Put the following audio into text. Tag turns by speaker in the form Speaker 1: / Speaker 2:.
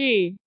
Speaker 1: E